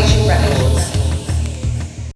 Operation Refuge.